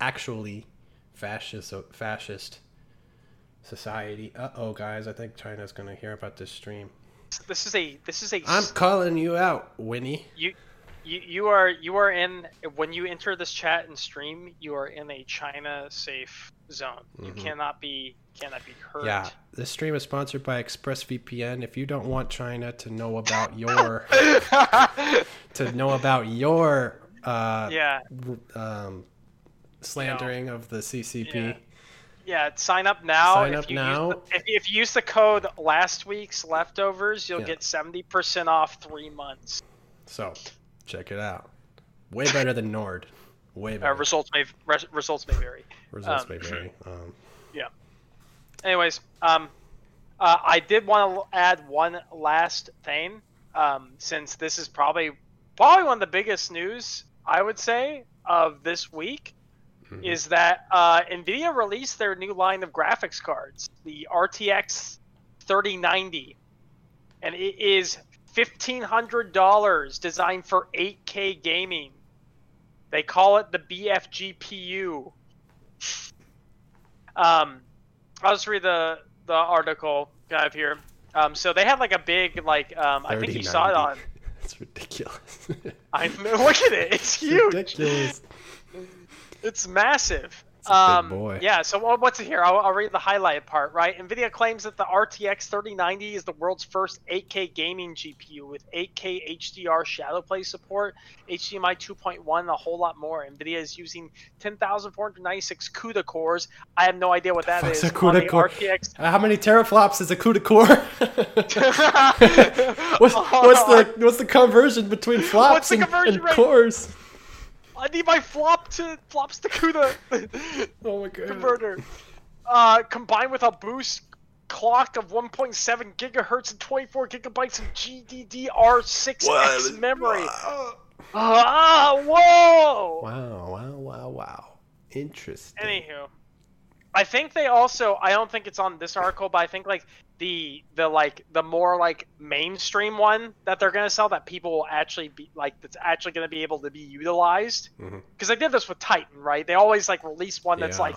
actually fascist fascist society. Uh oh, guys, I think China's gonna hear about this stream. This is a this is a I'm calling you out, Winnie. you you you are you are in when you enter this chat and stream you are in a China safe zone. You cannot be cannot be hurt. Mm-hmm. Yeah, this stream is sponsored by ExpressVPN. If you don't want China to know about your to know about your uh, yeah. um, slandering of the CCP. Yeah. Yeah, sign up now. Sign if up you now. Use the, if, if you use the code last week's leftovers, you'll Yeah. get seventy percent off three months. So, check it out. Way better than Nord. Way Uh, results may res, results may vary. Results um, may vary. Um, Yeah. Anyways, um, uh, I did want to add one last thing, um, since this is probably probably one of the biggest news I would say of this week, Mhm. is that uh, Nvidia released their new line of graphics cards, the RTX 3090, and it is fifteen hundred dollars, designed for 8K gaming. They call it the BFGPU. Um, I'll just read the the article I have here. Um, so they had like a big like um, I think you saw it on. 3090. It's ridiculous. I look at it, it's huge. ridiculous. It's massive. It's a big um. Yeah, so what's it here? I'll, I'll read the highlighted part, right? NVIDIA claims that the RTX 3090 is the world's first 8K gaming GPU with 8K HDR shadow play support, HDMI 2.1, and a whole lot more. NVIDIA is using 10,496 CUDA cores. I have no idea what that is. A CUDA core? RTX. Uh, how many teraflops is a CUDA core? what's, what's the what's the conversion between flops What's the and, conversion and rate? cores? I need my flop to flops to CUDA. Oh my god. converter. Uh, combined with a boost clock of 1.7 gigahertz and 24 gigabytes of GDDR6X memory. Ah, whoa! Wow, wow, wow, wow. Interesting. Anywho, I think they also. I don't think it's on this article, but I think like the the like the more like mainstream one that they're gonna sell that people will actually be like that's actually gonna be able to be utilized. Because they did this with Titan, right? They always like release one that's Yeah. like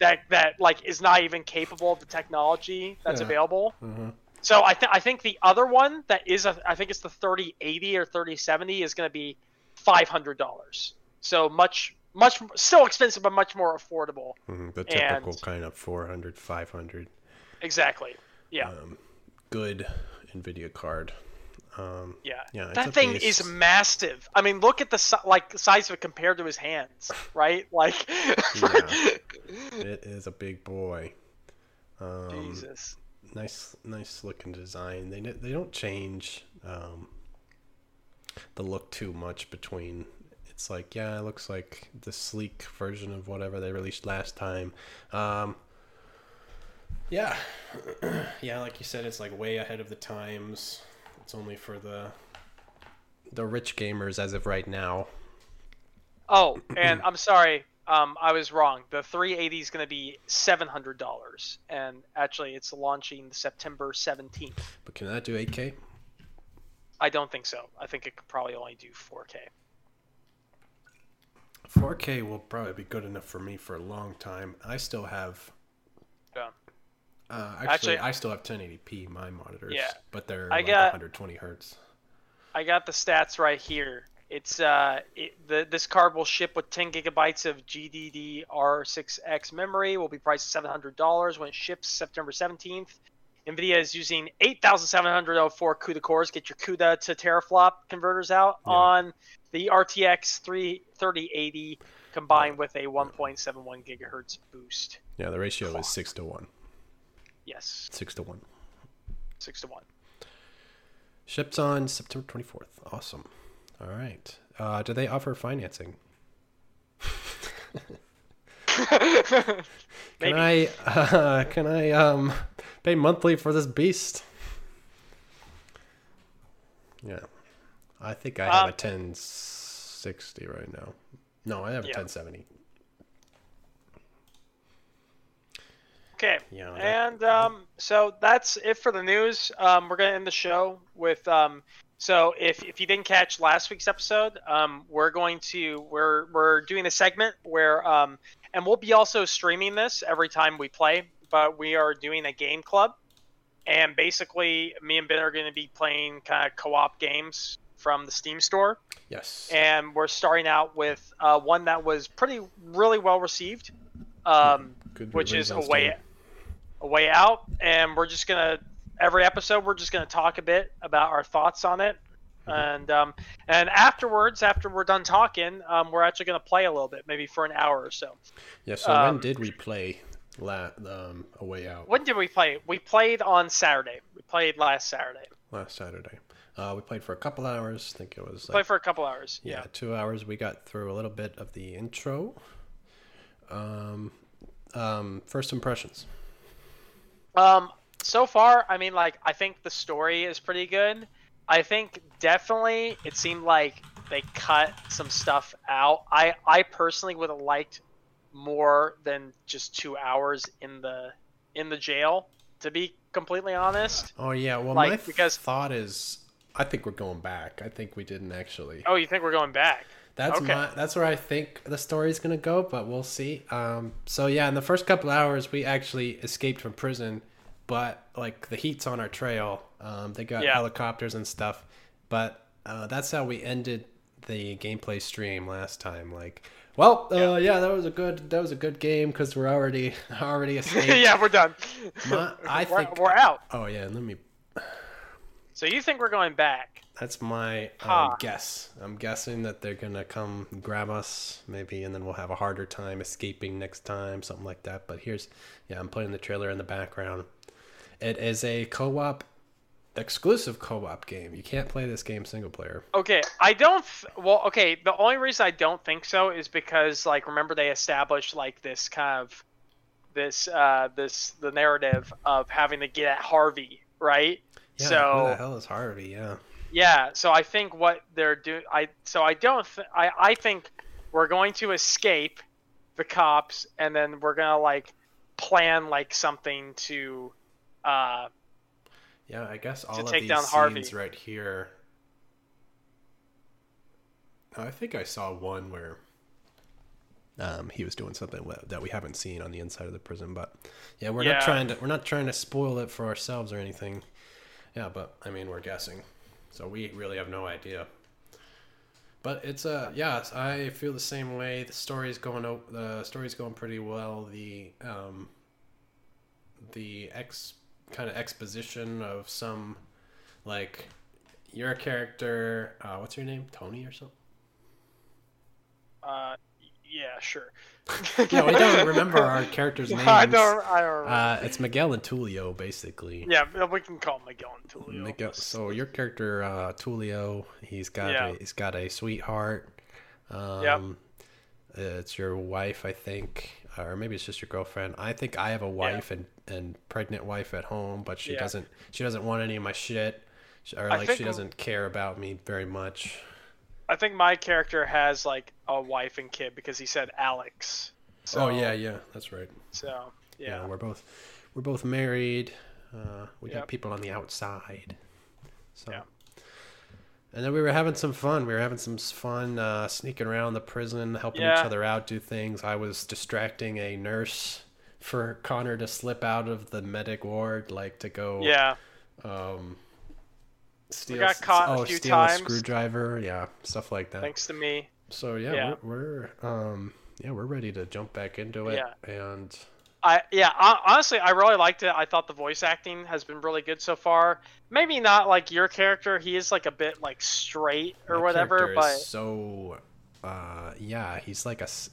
that that like is not even capable of the technology that's Yeah. available. Mhm. So I think I think the other one that is a I think it's the 3080 or 3070 is going to be five hundred dollars. So much much still expensive but much more affordable. Mhm, The typical And- kind of 400, 500 Exactly. Yeah. um, good NVIDIA card. Um, yeah. yeah, that thing beast. is massive. I mean, look at the like size of it compared to his hands, right? Like yeah. it is a big boy. Um, Jesus. nice, nice looking design. They they don't change um, the look too much between. It's like yeah, it looks like the sleek version of whatever they released last time. Um, yeah, yeah, like you said, it's like way ahead of the times. It's only for the the rich gamers as of right now. Oh, and I'm sorry. Um, I was wrong. The 380 is going to be $700, and actually, it's launching September 17th. But can that do 8K? I don't think so. I think it could probably only do 4K. 4K will probably be good enough for me for a long time. I still have. Yeah. Uh, actually, Actually- I still have 1080p my monitors, Yeah. but they're I like got- 120 hertz. I got the stats right here. It's uh, it, the this card will ship with 10 gigabytes of GDDR6X memory. Will be priced hundred dollars when it ships September 17th. Nvidia is using 8,704 CUDA cores. Get your CUDA to teraflop converters out Yeah. on the RTX 3080 combined with a 1.71 gigahertz boost. Yeah, the ratio is six to one. Yes, Six to one. six to one. Ships on September 24th. Awesome. All right. Uh, do they offer financing? Can I uh, can I um pay monthly for this beast? Yeah, I think I have Um, a 1060 right now. No, I have a Yeah. 1070. Okay. Yeah, that- and um, so that's it for the news. Um, we're gonna end the show with um, so if, if you didn't catch last week's episode, um, we're going to we're we're doing a segment where um, and we'll be also streaming this every time we play, but we are doing a game club, and basically me and Ben are going to be playing kind of co-op games from the Steam store Yes. and we're starting out with uh, one that was pretty really well received, um, which is a way a way out, and we're just gonna every episode we're just gonna talk a bit about our thoughts on it, Mm-hmm. and um, and afterwards, after we're done talking, um, we're actually gonna play a little bit, maybe for an hour or so. Yeah. So um, when did we play la- um, A Way Out? When did we play? We played on Saturday. We played last Saturday. Last Saturday. Uh, we played for a couple hours. I think it was like Played for a couple hours. yeah, Yeah. two hours. We got through a little bit of the intro. Um, um, first impressions. Um, so far, I mean, like, I think the story is pretty good. I think definitely it seemed like they cut some stuff out. I I personally would have liked more than just two hours in the in the jail. To be completely honest. Oh yeah. Well, Like, my because- thought is, I think we're going back. I think we didn't actually. Oh, you think we're going back? That's Okay. my that's where I think the story's gonna go, but we'll see. Um, so yeah, in the first couple hours, we actually escaped from prison, but like the heat's on our trail. Um, they got Yeah. helicopters and stuff, but uh, that's how we ended the gameplay stream last time. Like, well, uh, yeah, that was a good that was a good game because we're already already escaped. yeah, we're done. My- I we're, think- we're out. Oh yeah, let me. So you think we're going back? That's my uh, guess. I'm guessing that they're gonna come grab us, maybe, and then we'll have a harder time escaping next time, something like that. But here's, yeah, I'm playing the trailer in the background. It is a co-op, exclusive co-op game. You can't play this game single player. Okay, I don't. Th- well, okay. The only reason I don't think so is because, like, remember they established like this kind of this uh this the narrative of having to get at Harvey, right? Yeah, so who the hell is Harvey? Yeah. yeah, so I think what they're doing, I so I don't. Th- I I think we're going to escape the cops, and then we're gonna like plan like something to. uh Yeah, I guess all of take these down scenes Harvey. right here. I think I saw one where um, he was doing something that we haven't seen on the inside of the prison, but yeah, we're Yeah. not trying to we're not trying to spoil it for ourselves or anything. Yeah, but I mean we're guessing, so we really have no idea. But it's uh yeah, I feel the same way. The story's going the story's going pretty well. The um the ex kind of exposition of some like your character uh what's your name? Tony or something? uh yeah, sure. Yeah, we don't remember our characters' names. I don't. I don't. Uh, it's Miguel and Tulio, basically. yeah, we can call him Miguel and Tulio. Miguel, so your character, uh, Tulio, he's got Yeah. a, he's got a sweetheart. Um, Yep. It's your wife, I think, or maybe it's just your girlfriend. I think I have a wife and, and pregnant wife at home, but she Yeah. doesn't she doesn't want any of my shit, or like she doesn't care about me very much. I think my character has like a wife and kid because he said Alex. So, oh yeah, yeah, that's right. So Yeah, yeah. we're both we're both married. Uh, we got people on the outside. So. Yeah. And then we were having some fun. We were having some fun uh, sneaking around the prison, helping Yeah. each other out, do things. I was distracting a nurse for Conor to slip out of the medic ward, like to go Yeah. um, steal, got s- caught a oh, few steal times. a screwdriver, yeah, stuff like that. Thanks to me. So yeah, Yeah. We're, we're um, yeah, we're ready to jump back into it, Yeah. and I yeah. hon- Honestly, I really liked it. I thought the voice acting has been really good so far. Maybe not like your character. He is like a bit like straight or My whatever. But is so uh yeah he's like a s-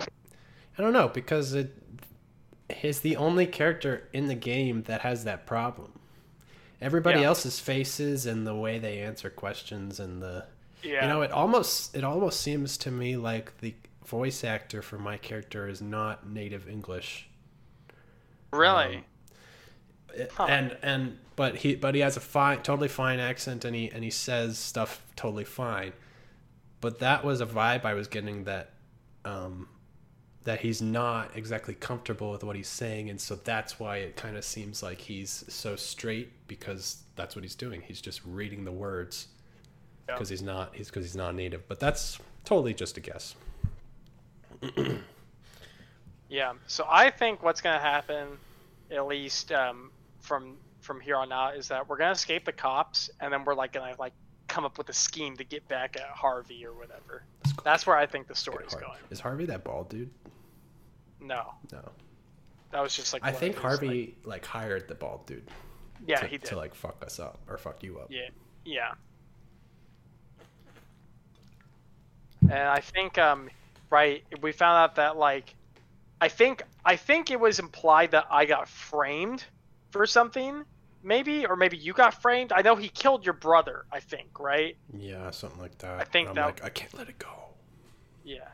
i don't know because it he's the only character in the game that has that problem everybody Yeah. else's faces and the way they answer questions and the yeah. you know it almost it almost seems to me like the voice actor for my character is not native english really. um, Huh. and and but he but he has a fine totally fine accent and he and he says stuff totally fine but that was a vibe i was getting that um that he's not exactly comfortable with what he's saying, and so that's why it kind of seems like he's so straight because that's what he's doing. He's just reading the words Yeah. because he's not he's because he's not native. But that's totally just a guess. Yeah. So I think what's gonna happen, at least um, from from here on out, is that we're gonna escape the cops, and then we're like gonna like come up with a scheme to get back at Harvey or whatever. That's where I think the story's going. Is Harvey that bald dude? No, No. that was just like. I think Harvey like, hired the bald dude yeah, to, he did. to like fuck us up or fuck you up. Yeah, yeah. And I think, um, right, we found out that like, I think I think it was implied that I got framed for something, maybe, or maybe you got framed. I know he killed your brother. I think, right? Yeah, something like that. I think And I'm that- like, I can't let it go. Yeah.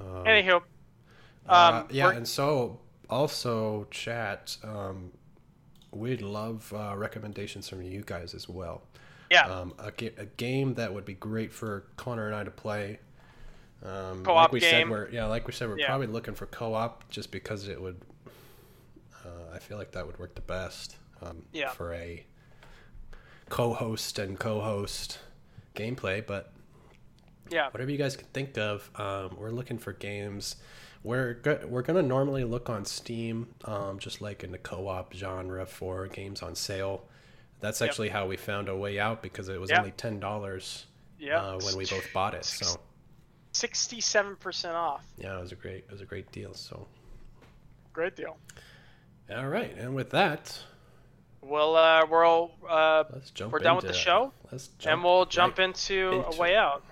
Um, Anywho, Uh, Um, yeah, and so also chat. Um, we'd love uh, recommendations from you guys as well. yeah, Um, a, ga- a game that would be great for Conor and I to play. Um, Co-op like we game. said, we're yeah, like we said, we're Yeah. probably looking for co-op just because it would. Uh, I feel like that would work the best. Um, Yeah. For a co-host and co-host gameplay, but yeah, whatever you guys can think of. Um, we're looking for games. We're go- we're gonna normally look on Steam, um, just like in the co-op genre for games on sale. That's Yep. actually how we found a way out because it was Yep. only ten dollars yeah. uh, when we both bought it. So Sixty-seven percent off. yeah, it was a great it was a great deal. So Great deal. all right, and with that, Well, uh, we're all, uh. We're done with the show? Let's jump and we'll jump right into, into a way out.